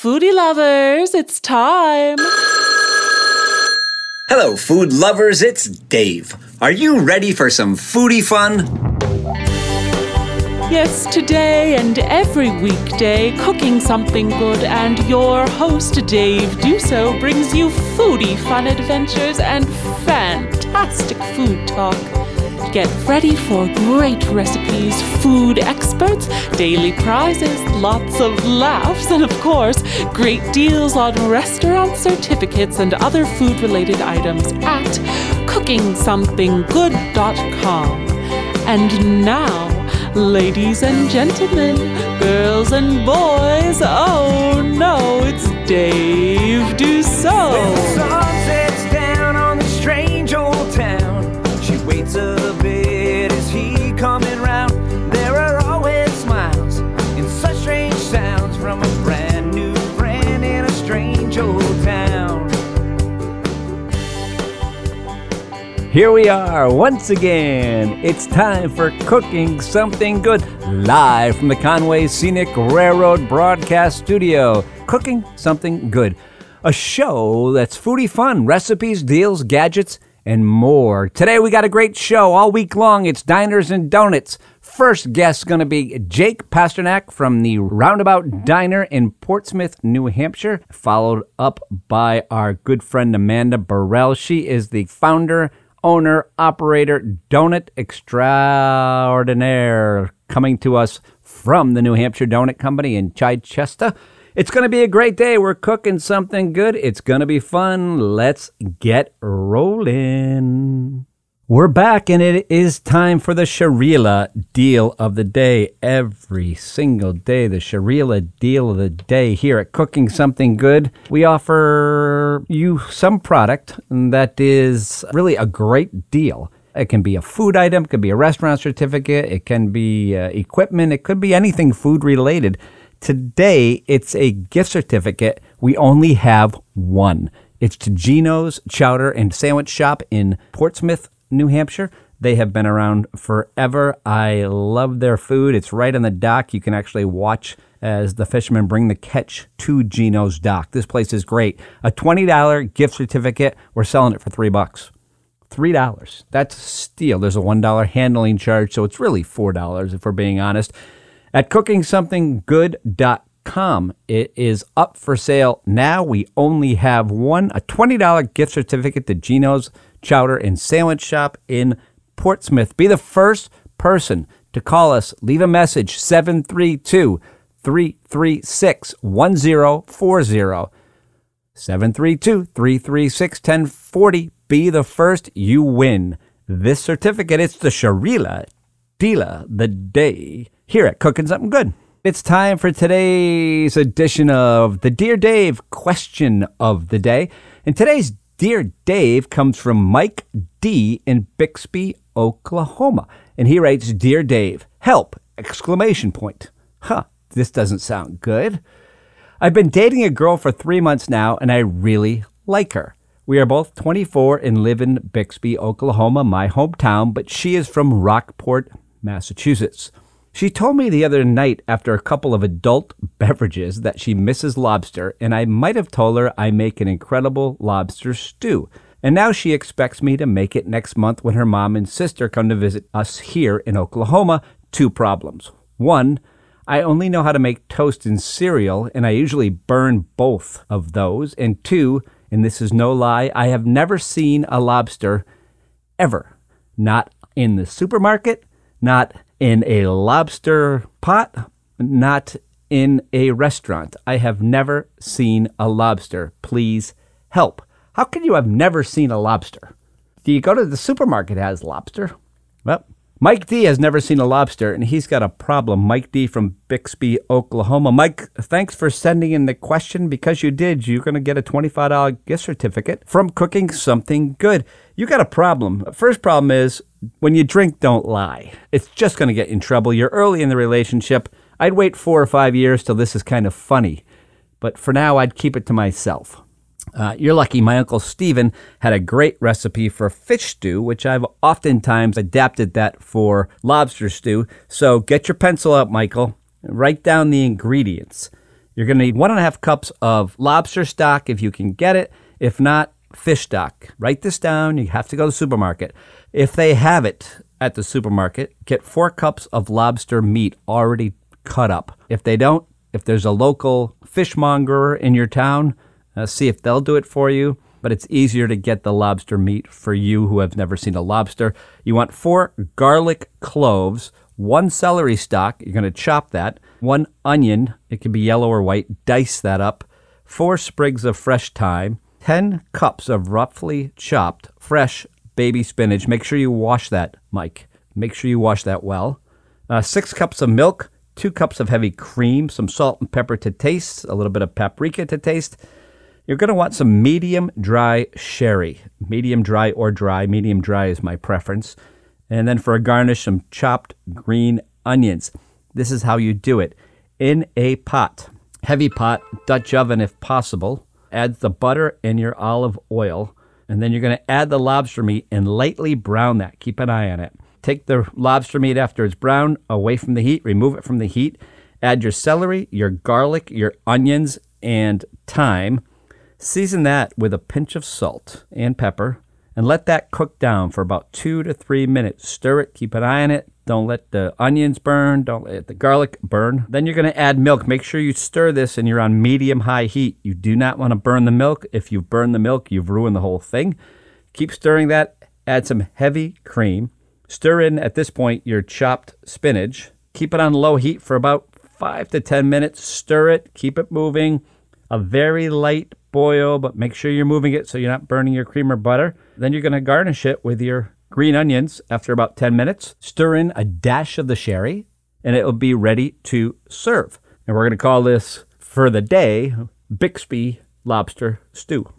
Foodie lovers, it's time. Hello, food lovers, it's Dave. Are you ready for some foodie fun? Yes, today and every weekday, cooking something good, and your host, Dave Duso, brings you foodie fun adventures and fantastic food talk. Get ready for great recipes, food experts, daily prizes, lots of laughs, and of course, great deals on restaurant certificates and other food related items at cookingsomethinggood.com. And now, ladies and gentlemen, girls and boys, oh no, it's Dave Duso. Coming round? There are always smiles in such strange sounds from a brand new friend in a strange old town. Here we are once again. It's time for Cooking Something Good, live from the Conway Scenic Railroad Broadcast Studio. Cooking Something Good, a show that's foodie fun, recipes, deals, gadgets, and more. Today we got a great show all week long. It's Diners and Donuts. First guest going to be Jake Posternak from the Roundabout Diner in Portsmouth, New Hampshire, followed up by our good friend Amanda Beril. She is the founder owner, operator, donut extraordinaire, coming to us from the New Hampshire Donut Company in Chichester. It's going to be a great day. We're cooking something good. It's going to be fun. Let's get rolling. We're back, and it is time for the Sharila deal of the day. Every single day, the Sharila deal of the day here at Cooking Something Good. We offer you some product that is really a great deal. It can be a food item, it could be a restaurant certificate, it can be uh, equipment, it could be anything food related. Today, it's a gift certificate. We only have one. It's to Gino's Chowder and Sandwich Shop in Portsmouth, New Hampshire. They have been around forever. I love their food. It's right on the dock. You can actually watch as the fishermen bring the catch to Gino's dock. This place is great. A $20 gift certificate. We're selling it for three bucks. Three dollars. That's a steal. There's a one dollar handling charge, so it's really four dollars if we're being honest. At cookingsomethinggood.com, it is up for sale now. We only have one, a $20 gift certificate to Gino's Chowder and Sandwich Shop in Portsmouth. Be the first person to call us. Leave a message 732 336 1040. 732 336 1040. Be the first, you win this certificate. It's the Sharila Dealer the Day here at Cooking Something Good. It's time for today's edition of the Dear Dave question of the day. And today's Dear Dave comes from Mike D in Bixby, Oklahoma. And he writes, Dear Dave, help! Exclamation point. Huh, this doesn't sound good. I've been dating a girl for three months now, and I really like her. We are both 24 and live in Bixby, Oklahoma, my hometown, but she is from Rockport, Massachusetts. She told me the other night after a couple of adult beverages that she misses lobster, and I might have told her I make an incredible lobster stew. And now she expects me to make it next month when her mom and sister come to visit us here in Oklahoma. Two problems. One, I only know how to make toast and cereal, and I usually burn both of those. And two, and this is no lie, I have never seen a lobster ever. Not in the supermarket, not in a lobster pot, not in a restaurant. I have never seen a lobster. Please help. How can you have never seen a lobster? Do you go to the supermarket that has lobster? Well, Mike D has never seen a lobster and he's got a problem. Mike D from Bixby, Oklahoma. Mike, thanks for sending in the question. Because you did, you're going to get a $25 gift certificate from Cooking Something Good. You got a problem. First problem is when you drink, don't lie. It's just going to get you in trouble. You're early in the relationship. I'd wait four or five years till this is kind of funny. But for now, I'd keep it to myself. Uh, you're lucky my uncle Stephen had a great recipe for fish stew, which I've oftentimes adapted that for lobster stew. So get your pencil out, Michael. Write down the ingredients. You're going to need one and a half cups of lobster stock if you can get it. If not, fish stock. Write this down. You have to go to the supermarket. If they have it at the supermarket, get four cups of lobster meat already cut up. If they don't, if there's a local fishmonger in your town, uh, see if they'll do it for you. But it's easier to get the lobster meat for you who have never seen a lobster. You want four garlic cloves, one celery stalk, you're going to chop that, one onion, it can be yellow or white, dice that up, four sprigs of fresh thyme, 10 cups of roughly chopped fresh baby spinach. Make sure you wash that, Mike. Make sure you wash that well. Uh, six cups of milk, two cups of heavy cream, some salt and pepper to taste, a little bit of paprika to taste. You're going to want some medium dry sherry. Medium dry or dry. Medium dry is my preference. And then for a garnish, some chopped green onions. This is how you do it in a pot. Heavy pot, Dutch oven if possible. Add the butter and your olive oil. And then you're going to add the lobster meat and lightly brown that. Keep an eye on it. Take the lobster meat after it's brown away from the heat, remove it from the heat. Add your celery, your garlic, your onions, and thyme. Season that with a pinch of salt and pepper and let that cook down for about two to three minutes. Stir it, keep an eye on it. Don't let the onions burn, don't let the garlic burn. Then you're going to add milk. Make sure you stir this and you're on medium high heat. You do not want to burn the milk. If you burn the milk, you've ruined the whole thing. Keep stirring that. Add some heavy cream. Stir in at this point your chopped spinach. Keep it on low heat for about five to 10 minutes. Stir it, keep it moving. A very light boil, but make sure you're moving it so you're not burning your cream or butter. Then you're going to garnish it with your green onions after about 10 minutes. Stir in a dash of the sherry, and it will be ready to serve. And we're going to call this for the day Bixby lobster stew.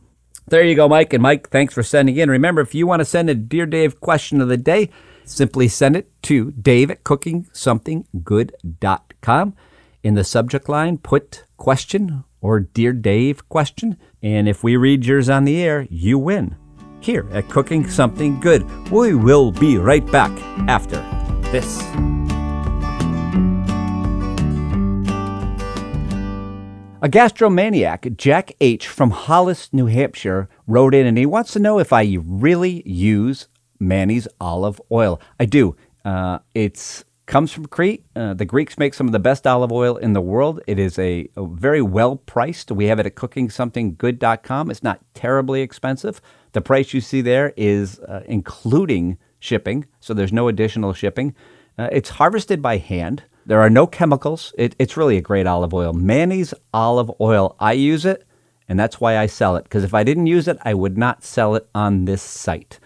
There you go, Mike. And Mike, thanks for sending in. Remember, if you want to send a Dear Dave question of the day, simply send it to dave at cookingsomethinggood.com. In the subject line, put question or Dear Dave question. And if we read yours on the air, you win. Here at Cooking Something Good, we will be right back after this. A gastromaniac, Jack H. from Hollis, New Hampshire, wrote in and he wants to know if I really use Manny's olive oil. I do. Uh, it's comes from Crete. Uh, the Greeks make some of the best olive oil in the world. It is a, a very well priced. We have it at cookingsomethinggood.com. It's not terribly expensive. The price you see there is uh, including shipping, so there's no additional shipping. Uh, it's harvested by hand. There are no chemicals. It, it's really a great olive oil. Manny's olive oil. I use it, and that's why I sell it. Because if I didn't use it, I would not sell it on this site.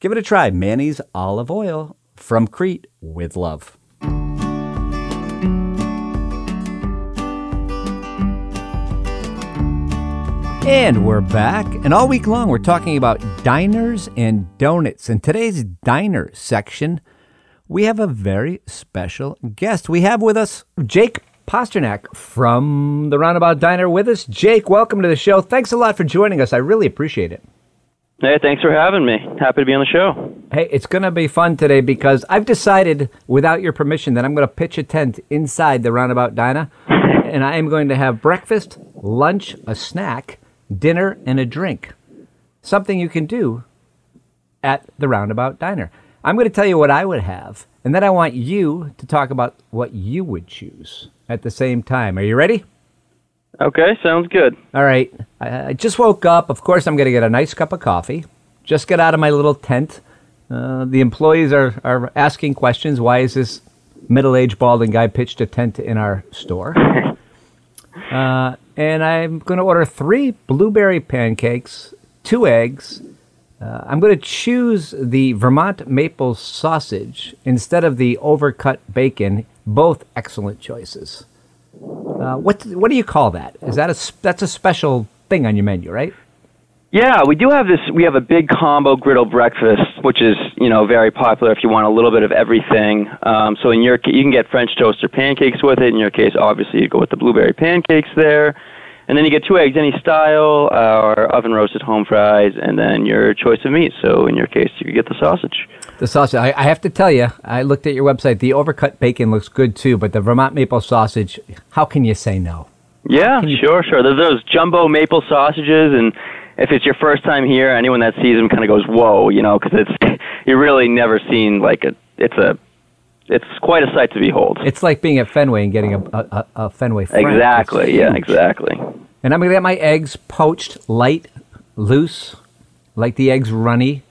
Give it a try. Manny's olive oil from Crete with love. And we're back. And all week long, we're talking about diners and donuts. In today's diner section, we have a very special guest. We have with us Jake Posternak from the Roundabout Diner with us. Jake, welcome to the show. Thanks a lot for joining us. I really appreciate it. Hey, thanks for having me. Happy to be on the show. Hey, it's going to be fun today because I've decided, without your permission, that I'm going to pitch a tent inside the Roundabout Diner. and I am going to have breakfast, lunch, a snack, dinner, and a drink. Something you can do at the Roundabout Diner. I'm going to tell you what I would have, and then I want you to talk about what you would choose at the same time. Are you ready? Okay, sounds good. All right. I, I just woke up. Of course, I'm going to get a nice cup of coffee. Just get out of my little tent. Uh, the employees are, are asking questions. Why is this middle aged balding guy pitched a tent in our store? Uh, and I'm going to order three blueberry pancakes, two eggs. Uh, I'm going to choose the Vermont maple sausage instead of the overcut bacon. Both excellent choices. Uh, what what do you call that? Is that a that's a special thing on your menu, right? Yeah, we do have this. We have a big combo griddle breakfast, which is you know very popular if you want a little bit of everything. Um, so in your you can get French toast or pancakes with it. In your case, obviously you go with the blueberry pancakes there, and then you get two eggs any style, uh, or oven roasted home fries, and then your choice of meat. So in your case, you get the sausage. The sausage. I, I have to tell you, I looked at your website. The overcut bacon looks good too, but the Vermont maple sausage. How can you say no? Yeah, sure, sure. There's those jumbo maple sausages, and if it's your first time here, anyone that sees them kind of goes, "Whoa," you know, because it's you really never seen like a. It's a. It's quite a sight to behold. It's like being at Fenway and getting a, a, a Fenway. Frank. Exactly. Yeah. Exactly. And I'm gonna get my eggs poached, light, loose, like the eggs runny.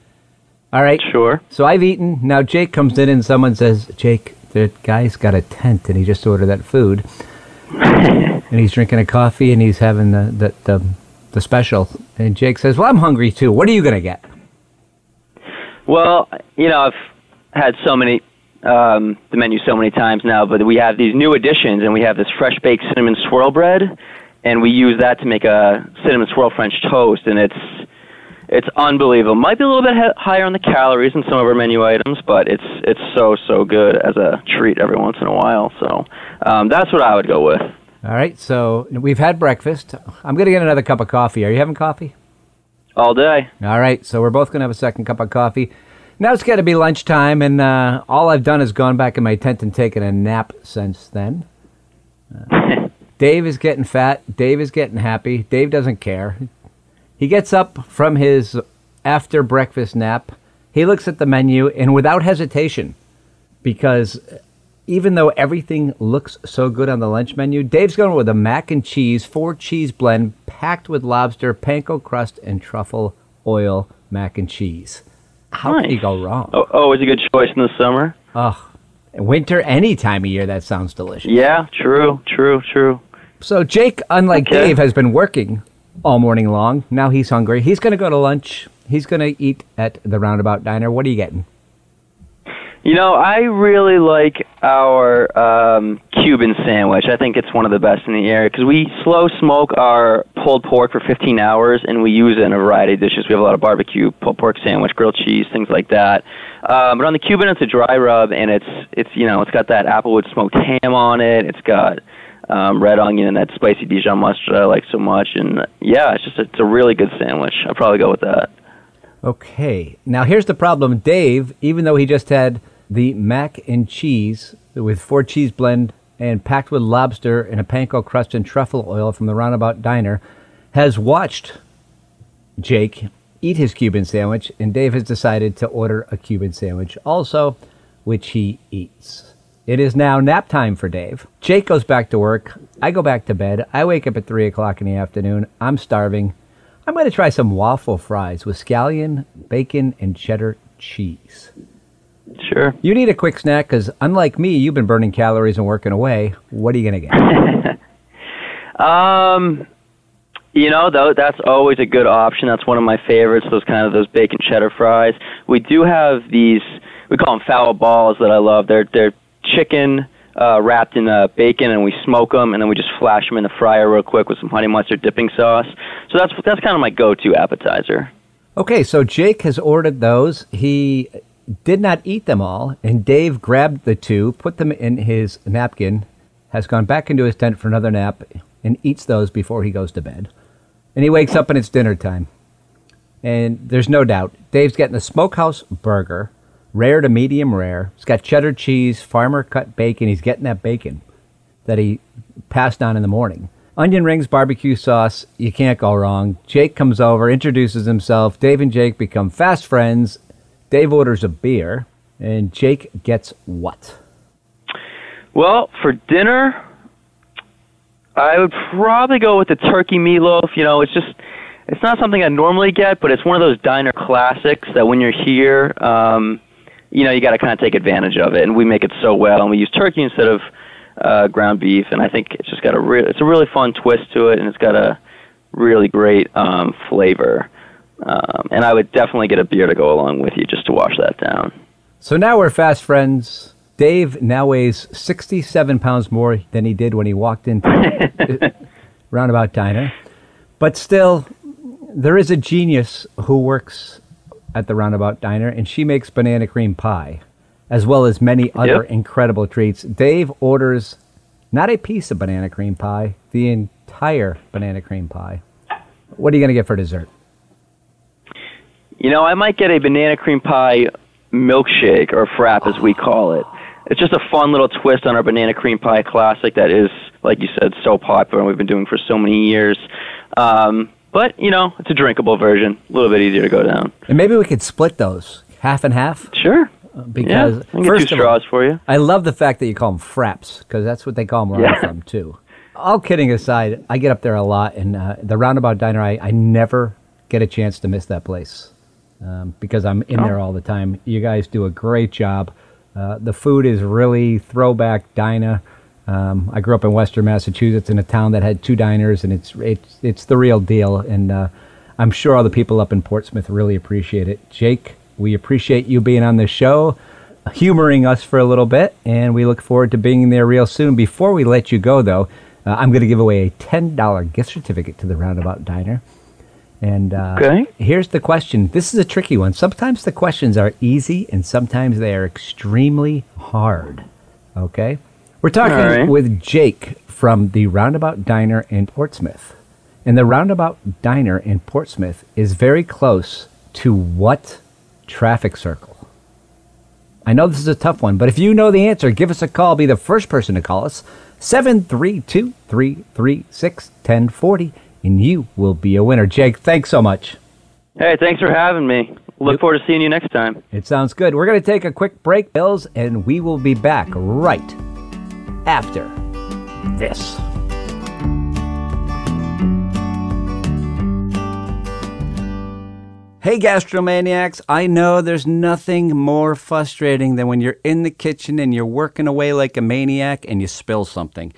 All right. Sure. So I've eaten. Now Jake comes in and someone says, Jake, the guy's got a tent and he just ordered that food. and he's drinking a coffee and he's having the, the, the, the special. And Jake says, Well, I'm hungry too. What are you going to get? Well, you know, I've had so many um, the menu so many times now, but we have these new additions, and we have this fresh baked cinnamon swirl bread, and we use that to make a cinnamon swirl French toast, and it's it's unbelievable. Might be a little bit he- higher on the calories than some of our menu items, but it's it's so so good as a treat every once in a while. So um, that's what I would go with. All right. So we've had breakfast. I'm going to get another cup of coffee. Are you having coffee? All day. All right, so we're both going to have a second cup of coffee. Now it's got to be lunchtime, and uh, all I've done is gone back in my tent and taken a nap since then. Uh, Dave is getting fat. Dave is getting happy. Dave doesn't care. He gets up from his after breakfast nap. He looks at the menu, and without hesitation, because even though everything looks so good on the lunch menu, Dave's going with a mac and cheese, four cheese blend packed with lobster, panko crust, and truffle oil mac and cheese. How can Nice. you go wrong? Oh, oh always a good choice in the summer. Ugh. Winter, any time of year, that sounds delicious. Yeah, true, true, true. So Jake, unlike Okay. Dave, has been working all morning long. Now he's hungry. He's going to go to lunch. He's going to eat at the Roundabout Diner. What are you getting? You know, I really like our um, Cuban sandwich. I think it's one of the best in the area because we slow smoke our pulled pork for 15 hours, and we use it in a variety of dishes. We have a lot of barbecue, pulled pork sandwich, grilled cheese, things like that. Um, but on the Cuban, it's a dry rub, and it's it's you know it's got that applewood smoked ham on it. It's got um, red onion and that spicy Dijon mustard I like so much, and yeah, it's just it's a really good sandwich. I'll probably go with that. Okay. Now here's the problem. Dave, even though he just had the mac and cheese with four cheese blend and packed with lobster and a panko crust and truffle oil from the Roundabout Diner, has watched Jake eat his Cuban sandwich, and Dave has decided to order a Cuban sandwich also, which he eats. It is now nap time for Dave. Jake goes back to work. I go back to bed. I wake up at 3 o'clock in the afternoon. I'm starving. I'm going to try some waffle fries with scallion, bacon, and cheddar cheese. Sure. You need a quick snack because, unlike me, you've been burning calories and working away. What are you going to get? Um, you know, though that's always a good option. That's one of my favorites. Those kind of those bacon cheddar fries. We do have these. We call them foul balls that I love. They're they're chicken uh, wrapped in uh, bacon, and we smoke them, and then we just flash them in the fryer real quick with some honey mustard dipping sauce. So that's that's kind of my go-to appetizer. Okay, so Jake has ordered those. He did not eat them all, and Dave grabbed the two, put them in his napkin, has gone back into his tent for another nap, and eats those before he goes to bed. And he wakes up and it's dinner time. And there's no doubt, Dave's getting a smokehouse burger, rare to medium rare. It's got cheddar cheese, farmer cut bacon. He's getting that bacon that he passed on in the morning. Onion rings, barbecue sauce, you can't go wrong. Jake comes over, introduces himself. Dave and Jake become fast friends. Dave orders a beer, and Jake gets what? Well, for dinner, I would probably go with the turkey meatloaf. You know, it's just it's not something I normally get, but it's one of those diner classics that when you're here, um, you know, you got to kind of take advantage of it. And we make it so well, and we use turkey instead of uh, ground beef, and I think it's just got a real it's a really fun twist to it, and it's got a really great um, flavor. Um, and I would definitely get a beer to go along with you just to wash that down. So now we're fast friends. Dave now weighs 67 pounds more than he did when he walked into Roundabout Diner. But still, there is a genius who works at the Roundabout Diner, and she makes banana cream pie, as well as many other Yep. incredible treats. Dave orders not a piece of banana cream pie, the entire banana cream pie. What are you going to get for dessert? You know, I might get a banana cream pie milkshake or frap as we call it. it's just a fun little twist on our banana cream pie classic that is, like you said, so popular and we've been doing for so many years. Um, but you know, it's a drinkable version, a little bit easier to go down. And maybe we could split those half and half. Sure. Because yeah, I first two of all, for you. I love the fact that you call them fraps because that's what they call them where I'm Yeah. from too. All kidding aside, I get up there a lot, and uh, the Roundabout Diner, I, I never get a chance to miss that place um, because I'm in there all the time. You guys do a great job. Uh, the food is really throwback diner. Um, I grew up in Western Massachusetts in a town that had two diners, and it's it's it's the real deal. And uh, I'm sure all the people up in Portsmouth really appreciate it. Jake, we appreciate you being on the show, humoring us for a little bit, and we look forward to being there real soon. Before we let you go, though, uh, I'm going to give away a ten dollar gift certificate to the Roundabout Diner. And uh, Okay. here's the question. This is a tricky one. Sometimes the questions are easy, and sometimes they are extremely hard. Okay, we're talking right. with Jake from the Roundabout Diner in Portsmouth, and the Roundabout Diner in Portsmouth is very close to what traffic circle? I know this is a tough one, but if you know the answer, give us a call. Be the first person to call us 732 336 1040, and you will be a winner. Jake, thanks so much. Hey, thanks for having me. Look forward to seeing you next time. It sounds good. We're going to take a quick break, Bills, and we will be back right after this. Hey, gastromaniacs, I know there's nothing more frustrating than when you're in the kitchen and you're working away like a maniac and you spill something.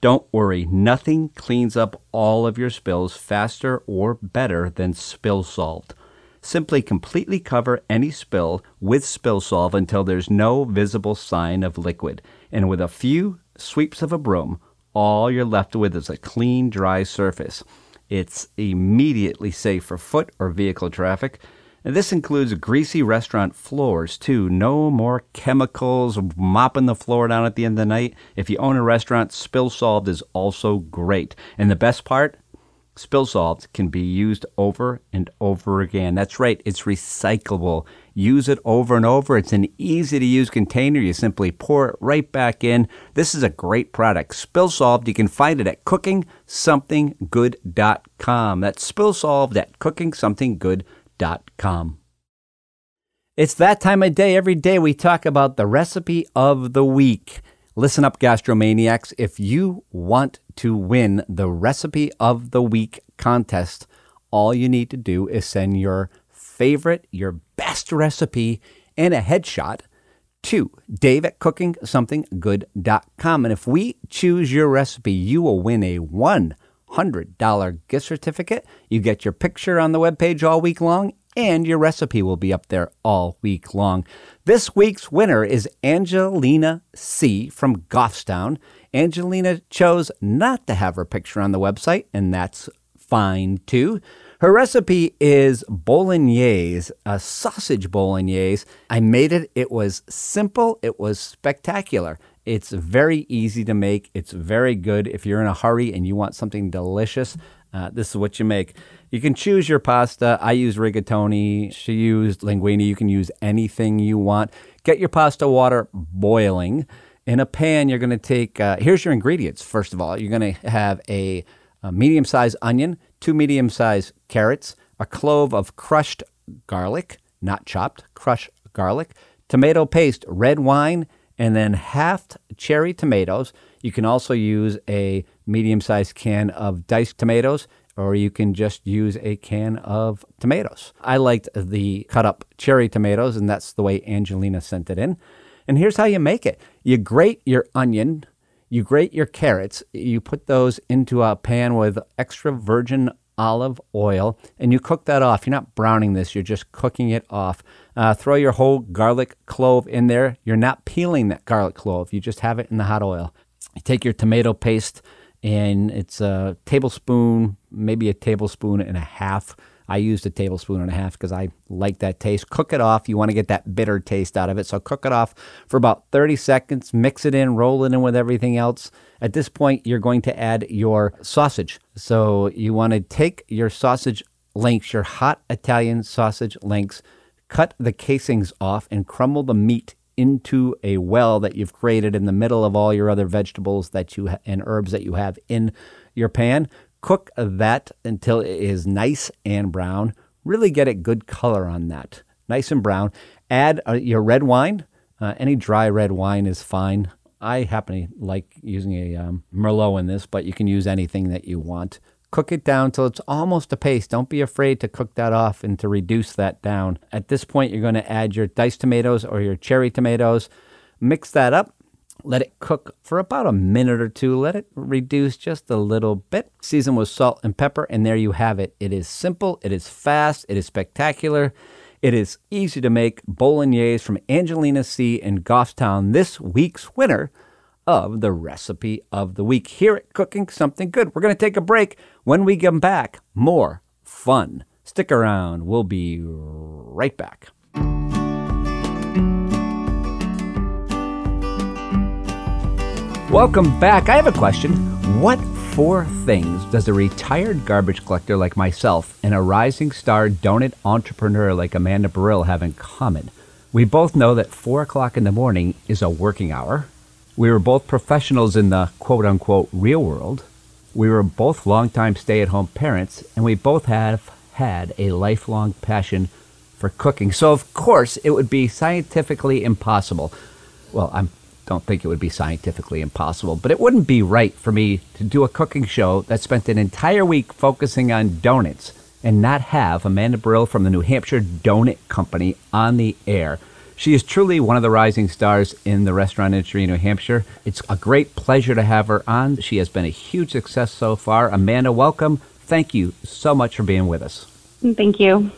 Don't worry, nothing cleans up all of your spills faster or better than Spill Solved. Simply completely cover any spill with Spill Solve until there's no visible sign of liquid. And with a few sweeps of a broom, all you're left with is a clean, dry surface. It's immediately safe for foot or vehicle traffic. And this includes greasy restaurant floors, too. No more chemicals mopping the floor down at the end of the night. If you own a restaurant, Spill Solved is also great. And the best part? Spill Solved can be used over and over again. That's right, it's recyclable. Use it over and over. It's an easy to use container. You simply pour it right back in. This is a great product. Spill Solved, you can find it at cookingsomethinggood.com. That's Spill Solved at cookingsomethinggood.com. It's that time of day. Every day we talk about the recipe of the week. Listen up, gastromaniacs. If you want to win the recipe of the week contest, all you need to do is send your favorite, your best recipe, and a headshot to dave at cookingsomethinggood.com. And if we choose your recipe, you will win a $100 gift certificate. You get your picture on the webpage all week long, and your recipe will be up there all week long. This week's winner is Angelina C. from Goffstown. Angelina chose not to have her picture on the website, and that's fine too. Her recipe is bolognese, a sausage bolognese. I made it. It was simple, it was spectacular. It's very easy to make. It's very good. If you're in a hurry and you want something delicious, uh, this is what you make. You can choose your pasta. I use rigatoni. She used linguine. You can use anything you want. Get your pasta water boiling. In a pan, you're going to take, uh, here's your ingredients. First of all, you're going to have a, a medium sized onion, two medium sized carrots, a clove of crushed garlic, not chopped, crushed garlic, tomato paste, red wine, and then halved cherry tomatoes. You can also use a medium sized can of diced tomatoes, or you can just use a can of tomatoes. I liked the cut up cherry tomatoes, and that's the way Angelina sent it in. And here's how you make it you grate your onion, you grate your carrots, you put those into a pan with extra virgin olive oil, and you cook that off. You're not browning this, you're just cooking it off. Uh, throw your whole garlic clove in there. You're not peeling that garlic clove, you just have it in the hot oil. You take your tomato paste, and it's a tablespoon, maybe a tablespoon and a half. I used a tablespoon and a half because I like that taste. Cook it off. You want to get that bitter taste out of it. So cook it off for about 30 seconds. Mix it in, roll it in with everything else. At this point, you're going to add your sausage. So you want to take your sausage links, your hot Italian sausage links, cut the casings off, and crumble the meat into a well that you've created in the middle of all your other vegetables that you ha- and herbs that you have in your pan. Cook that until it is nice and brown. Really get a good color on that. Nice and brown. Add uh, your red wine. Uh, any dry red wine is fine. I happen to like using a um, Merlot in this, but you can use anything that you want. Cook it down till it's almost a paste. Don't be afraid to cook that off and to reduce that down. At this point, you're going to add your diced tomatoes or your cherry tomatoes. Mix that up. Let it cook for about a minute or two. Let it reduce just a little bit. Season with salt and pepper, and there you have it. It is simple, it is fast, it is spectacular. It is easy to make bolognese from Angelina C. in Goffstown, this week's winner of the recipe of the week here at Cooking Something Good. We're going to take a break. When we come back, more fun. Stick around. We'll be right back. Welcome back. I have a question. What four things does a retired garbage collector like myself and a rising star donut entrepreneur like Amanda Beril have in common? We both know that 4 o'clock in the morning is a working hour. We were both professionals in the quote unquote real world. We were both longtime stay at home parents, and we both have had a lifelong passion for cooking. So, of course, it would be scientifically impossible. Well, I don't think it would be scientifically impossible, but it wouldn't be right for me to do a cooking show that spent an entire week focusing on donuts and not have Amanda Beril from the New Hampshire Donut Company on the air. She is truly one of the rising stars in the restaurant industry in New Hampshire. It's a great pleasure to have her on. She has been a huge success so far. Amanda, welcome. Thank you so much for being with us. Thank you.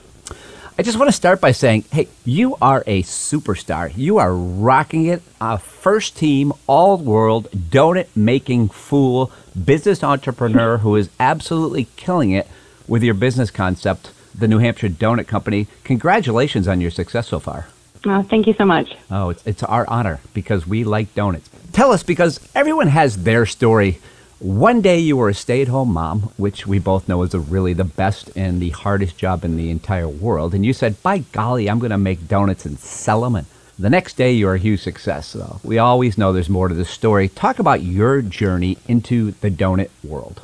I just want to start by saying, hey, you are a superstar. You are rocking it. A first team, all world, donut making fool, business entrepreneur who is absolutely killing it with your business concept, the New Hampshire Donut Company. Congratulations on your success so far. Uh, thank you so much. Oh, it's, it's our honor because we like donuts. Tell us, because everyone has their story. One day you were a stay at home mom, which we both know is really the best and the hardest job in the entire world. And you said, by golly, I'm going to make donuts and sell them. And the next day you're a huge success. So we always know there's more to the story. Talk about your journey into the donut world.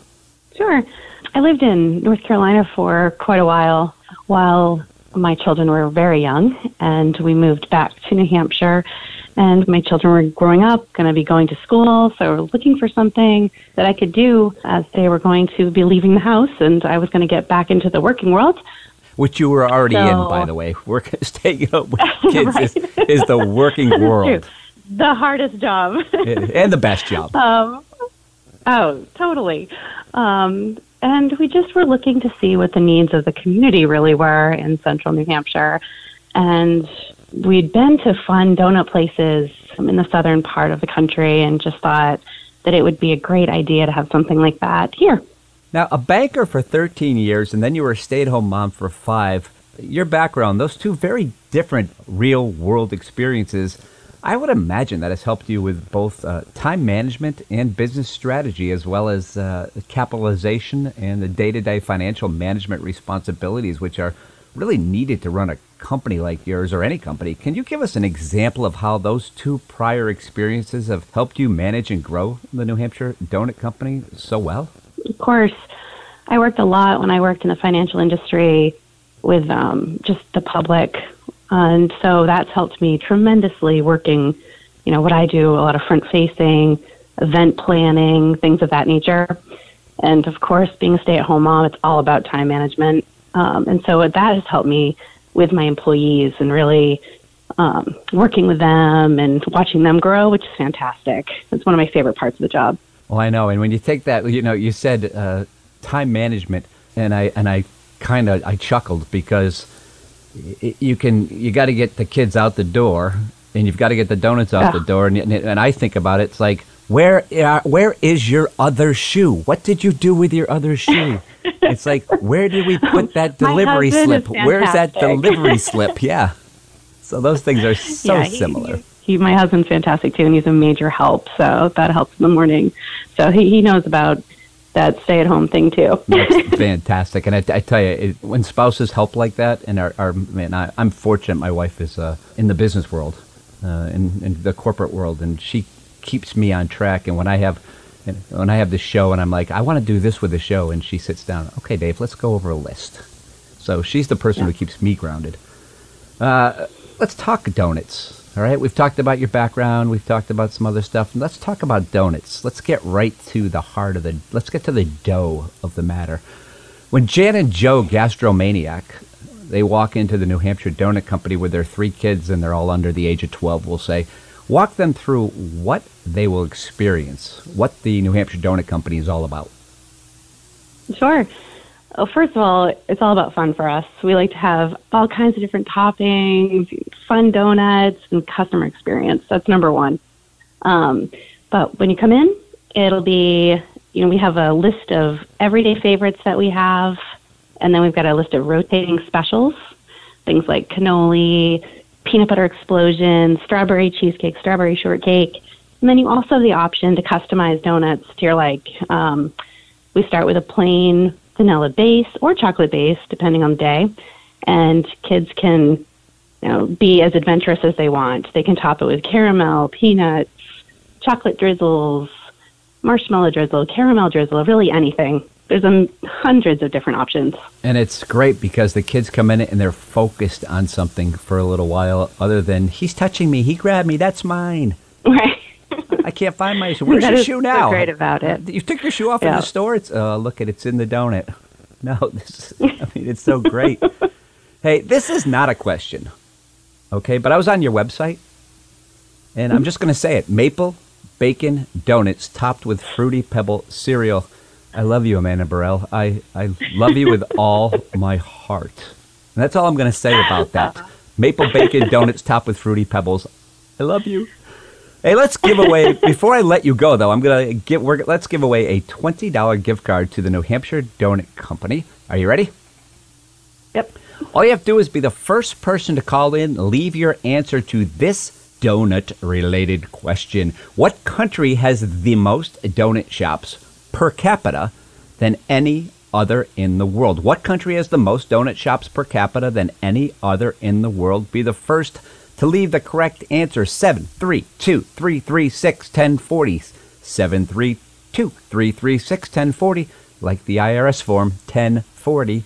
Sure. I lived in North Carolina for quite a while while my children were very young, and we moved back to New Hampshire. And my children were growing up, going to be going to school, so we're looking for something that I could do as they were going to be leaving the house, and I was going to get back into the working world. Which you were already in, by the way. Work, staying up with kids Right. is, is the working world The hardest job. and the best job. Um, oh, totally. Um, and we just were looking to see what the needs of the community really were in central New Hampshire. And we'd been to fun donut places in the southern part of the country and just thought that it would be a great idea to have something like that here. Now, a banker for 13 years, and then you were a stay at home mom for five. Your background, those two very different real world experiences, I would imagine that has helped you with both uh, time management and business strategy, as well as uh, capitalization and the day to day financial management responsibilities, which are really needed to run a company like yours or any company. Can you give us an example of how those two prior experiences have helped you manage and grow the New Hampshire Donut Company so well? Of course, I worked a lot when I worked in the financial industry with um, just the public, and so that's helped me tremendously. Working, you know, what I do a lot of front facing, event planning, things of that nature, and of course, being a stay at home mom, it's all about time management, um, and so that has helped me with my employees and really. Um, working with them and watching them grow, which is fantastic. It's one of my favorite parts of the job. Well, I know, and when you take that, you know, you said uh, time management, and I and I kind of I chuckled because you can you got to get the kids out the door, and you've got to get the donuts out the door, and, and and I think about it, it's like where uh, where is your other shoe? What did you do with your other shoe? it's like where did we put that delivery is slip? Where's that delivery slip? Yeah. So those things are so Yeah, he- similar. He, he, my husband's fantastic too, and he's a major help. So that helps in the morning. So he, he knows about that stay at home thing too. That's fantastic. And I, I tell you, it, when spouses help like that, and our, our man, I, I'm fortunate my wife is uh, in the business world. uh, in, in the corporate world, and she keeps me on track. And when I have when I have the show, and I'm like, I want to do this with the show, and she sits down. Okay, Dave, let's go over a list. So she's the person who keeps me grounded. Uh, let's talk donuts. All right, we've talked about your background. We've talked about some other stuff. Let's talk about donuts. Let's get right to the heart of the. Let's get to the dough of the matter. When Jan and Joe Gastromaniac, they walk into the New Hampshire Donut Company with their three kids, and they're all under the age of twelve. We'll say, walk them through what they will experience, what the New Hampshire Donut Company is all about. Sure. Well, first of all, it's all about fun for us. We like to have all kinds of different toppings, fun donuts, and customer experience. That's number one. Um, but when you come in, it'll be, you know, we have a list of everyday favorites that we have, and then we've got a list of rotating specials, things like cannoli, peanut butter explosion, strawberry cheesecake, strawberry shortcake. And then you also have the option to customize donuts to your like. Um, we start with a plain vanilla base or chocolate base, depending on the day. And kids can, you know, be as adventurous as they want. They can top it with caramel, peanuts, chocolate drizzles, marshmallow drizzle, caramel drizzle, really anything. There's um, hundreds of different options. And it's great because the kids come in and they're focused on something for a little while, other than he's touching me, he grabbed me, that's mine. Right. I can't find my shoe. Where's That your shoe so now? great about it. You took your shoe off in the store. It's uh, look at it's in the donut. No, this. Is, I mean, it's so great. hey, this is not a question, okay? But I was on your website, and I'm just going to say it: maple bacon donuts topped with fruity pebble cereal. I love you, Amanda Beril. I I love you with all my heart. And that's all I'm going to say about that. Maple bacon donuts topped with fruity pebbles. I love you. Hey, let's give away before I let you go though. I'm gonna get. We're, let's give away a twenty dollar gift card to the New Hampshire Donut Company. Are you ready? Yep. All you have to do is be the first person to call in. Leave your answer to this donut related question: What country has the most donut shops per capita than any other in the world? What country has the most donut shops per capita than any other in the world? Be the first to leave the correct answer 732 336 1040. 732 336 1040. Like the IRS form 1040.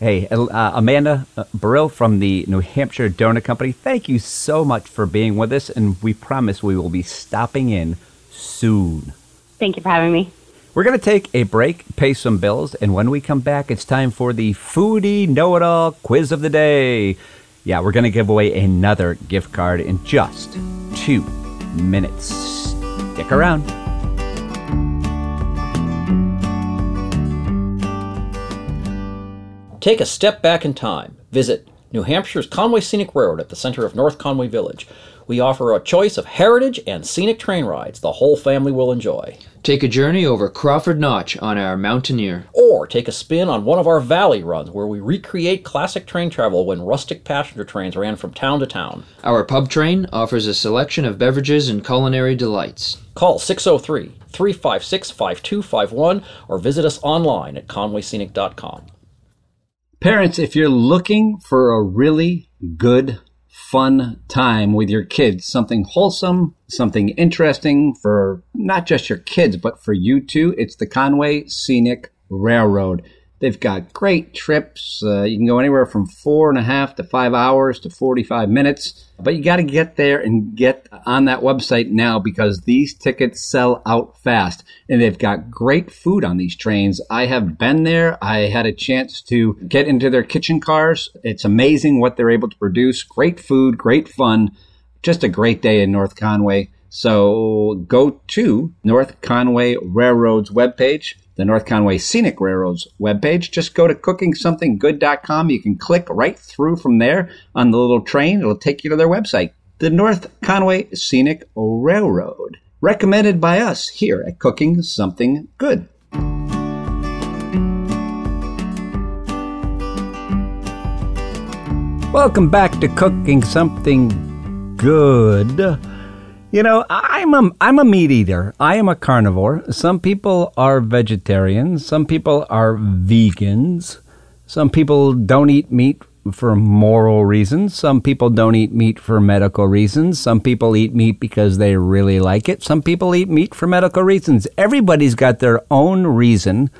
Hey, uh, Amanda uh, Beril from the New Hampshire Donut Company, thank you so much for being with us, and we promise we will be stopping in soon. Thank you for having me. We're going to take a break, pay some bills, and when we come back, it's time for the Foodie Know It All Quiz of the Day. Yeah, we're going to give away another gift card in just two minutes. Stick around. Take a step back in time. Visit New Hampshire's Conway Scenic Railroad at the center of North Conway Village. We offer a choice of heritage and scenic train rides the whole family will enjoy. Take a journey over Crawford Notch on our Mountaineer. Or take a spin on one of our valley runs where we recreate classic train travel when rustic passenger trains ran from town to town. Our pub train offers a selection of beverages and culinary delights. Call 603 356 5251 or visit us online at conwayscenic.com. Parents, if you're looking for a really good, fun time with your kids, something wholesome, something interesting for not just your kids, but for you too, it's the Conway Scenic Railroad. They've got great trips. Uh, you can go anywhere from four and a half to five hours to 45 minutes. But you got to get there and get on that website now because these tickets sell out fast. And they've got great food on these trains. I have been there. I had a chance to get into their kitchen cars. It's amazing what they're able to produce. Great food, great fun. Just a great day in North Conway. So go to North Conway Railroad's webpage, the North Conway Scenic Railroad's webpage. Just go to cookingsomethinggood.com. You can click right through from there on the little train. It'll take you to their website. The North Conway Scenic Railroad. Recommended by us here at Cooking Something Good. Welcome back to Cooking Something Good. You know, I'm a I'm a meat eater. I am a carnivore. Some people are vegetarians. Some people are vegans. Some people don't eat meat for moral reasons. Some people don't eat meat for medical reasons. Some people eat meat because they really like it. Some people eat meat for medical reasons. Everybody's got their own reason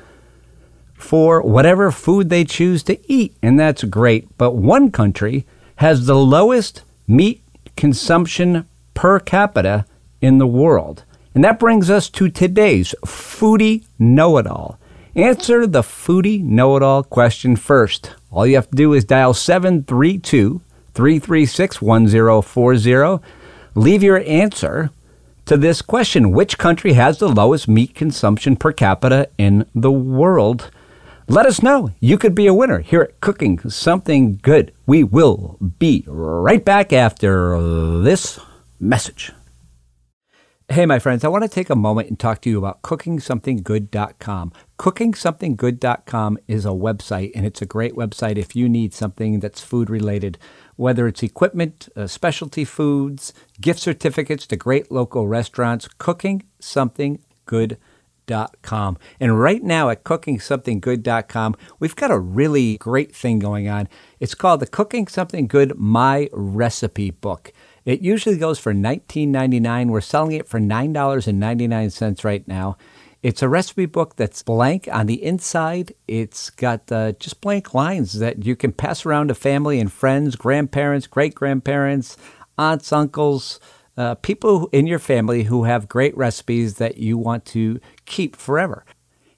for whatever food they choose to eat, and that's great. But one country has the lowest meat consumption per capita in the world. And that brings us to today's Foodie Know It All. Answer the Foodie Know It All question first. All you have to do is dial 732 336 1040. Leave your answer to this question Which country has the lowest meat consumption per capita in the world? Let us know. You could be a winner here at Cooking Something Good. We will be right back after this message. Hey, my friends, I want to take a moment and talk to you about cookingsomethinggood.com. Cookingsomethinggood.com is a website, and it's a great website if you need something that's food related, whether it's equipment, uh, specialty foods, gift certificates to great local restaurants. Cookingsomethinggood.com. And right now at cookingsomethinggood.com, we've got a really great thing going on. It's called the Cooking Something Good My Recipe Book. It usually goes for $19.99. We're selling it for $9.99 right now. It's a recipe book that's blank on the inside. It's got uh, just blank lines that you can pass around to family and friends, grandparents, great grandparents, aunts, uncles, uh, people in your family who have great recipes that you want to keep forever.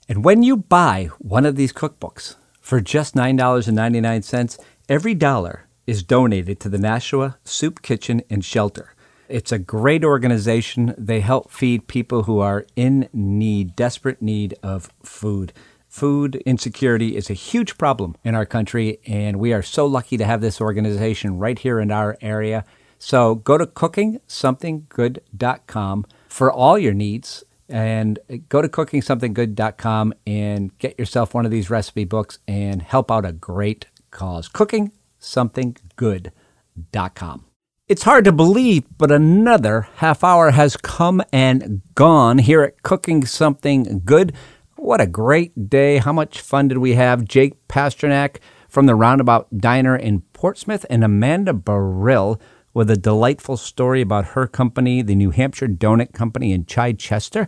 And when you buy one of these cookbooks for just $9.99, every dollar is donated to the Nashua Soup Kitchen and Shelter. It's a great organization. They help feed people who are in need, desperate need of food. Food insecurity is a huge problem in our country, and we are so lucky to have this organization right here in our area. So go to cookingsomethinggood.com for all your needs and go to cookingsomethinggood.com and get yourself one of these recipe books and help out a great cause. Cooking somethinggood.com. It's hard to believe, but another half hour has come and gone here at Cooking Something Good. What a great day. How much fun did we have? Jake Posternak from the Roundabout Diner in Portsmouth and Amanda Beril with a delightful story about her company, the New Hampshire Donut Company in Chichester.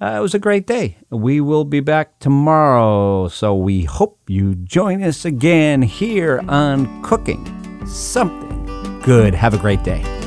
Uh, it was a great day. We will be back tomorrow, so we hope you join us again here on Cooking Something Good. Have a great day.